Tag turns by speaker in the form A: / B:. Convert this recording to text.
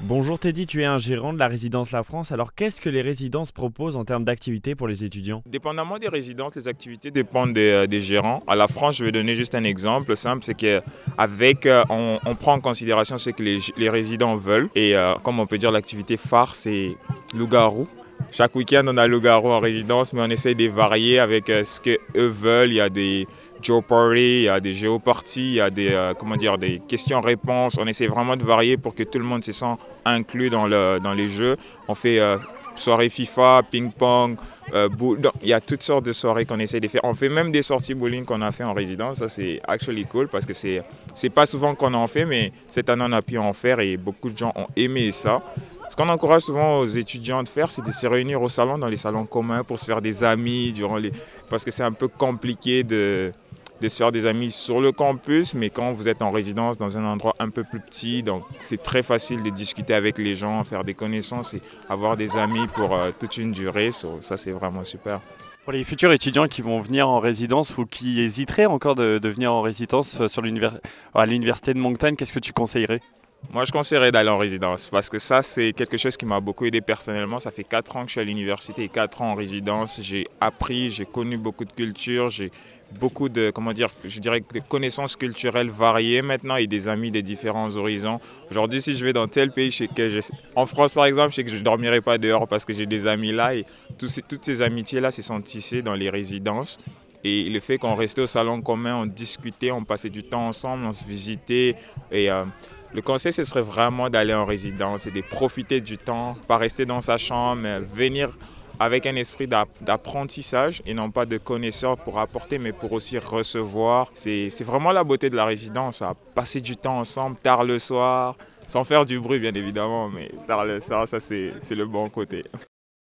A: Bonjour Teddy, tu es un gérant de la résidence La France. Alors qu'est-ce que les résidences proposent en termes d'activités pour les étudiants?
B: Dépendamment des résidences, les activités dépendent euh, des, gérants. À La France, je vais donner juste un exemple simple, c'est qu'avec, euh, on, prend en considération ce que les, résidents veulent. Et euh, comme on peut dire, l'activité phare, c'est loup-garou. Chaque week-end, on a loup-garou en résidence, mais on essaie de varier avec ce qu'eux veulent. Il y a des Jeopardy, il y a des géoparties, il y a des, euh, des questions-réponses. On essaie vraiment de varier pour que tout le monde se sente inclus dans, le, dans les jeux. On fait euh, soirée FIFA, ping-pong, euh, il y a toutes sortes de soirées qu'on essaie de faire. On fait même des sorties bowling qu'on a fait en résidence. Ça, c'est actually cool parce que c'est, c'est pas souvent qu'on en fait, mais cette année, on a pu en faire et beaucoup de gens ont aimé ça. Qu'on encourage souvent aux étudiants de faire, c'est de se réunir au salon, dans les salons communs, pour se faire des amis durant les... Parce que c'est un peu compliqué de, de se faire des amis sur le campus, mais quand vous êtes en résidence dans un endroit un peu plus petit, donc c'est très facile de discuter avec les gens, faire des connaissances et avoir des amis pour euh, toute une durée. ça, c'est vraiment super.
A: Pour les futurs étudiants qui vont venir en résidence ou qui hésiteraient encore de, venir en résidence sur à l'université de Moncton, qu'est-ce que tu conseillerais?
B: Moi, je conseillerais d'aller en résidence parce que ça, c'est quelque chose qui m'a beaucoup aidé personnellement. Ça fait 4 ans que je suis à l'université et 4 ans en résidence. J'ai appris, j'ai connu beaucoup de cultures, j'ai beaucoup de, comment dire, je dirais, connaissances culturelles variées maintenant et des amis des différents horizons. Aujourd'hui, si je vais dans tel pays, je que je, en France par exemple, je sais que je ne dormirai pas dehors parce que j'ai des amis là et toutes ces amitiés-là se sont tissées dans les résidences. Et le fait qu'on restait au salon commun, on discutait, on passait du temps ensemble, on se visitait. Et euh, le conseil, ce serait vraiment d'aller en résidence et de profiter du temps, pas rester dans sa chambre, venir avec un esprit d'apprentissage et non pas de connaisseur pour apporter, mais pour aussi recevoir. C'est vraiment la beauté de la résidence, à passer du temps ensemble tard le soir, sans faire du bruit bien évidemment, mais tard le soir, ça c'est le bon côté.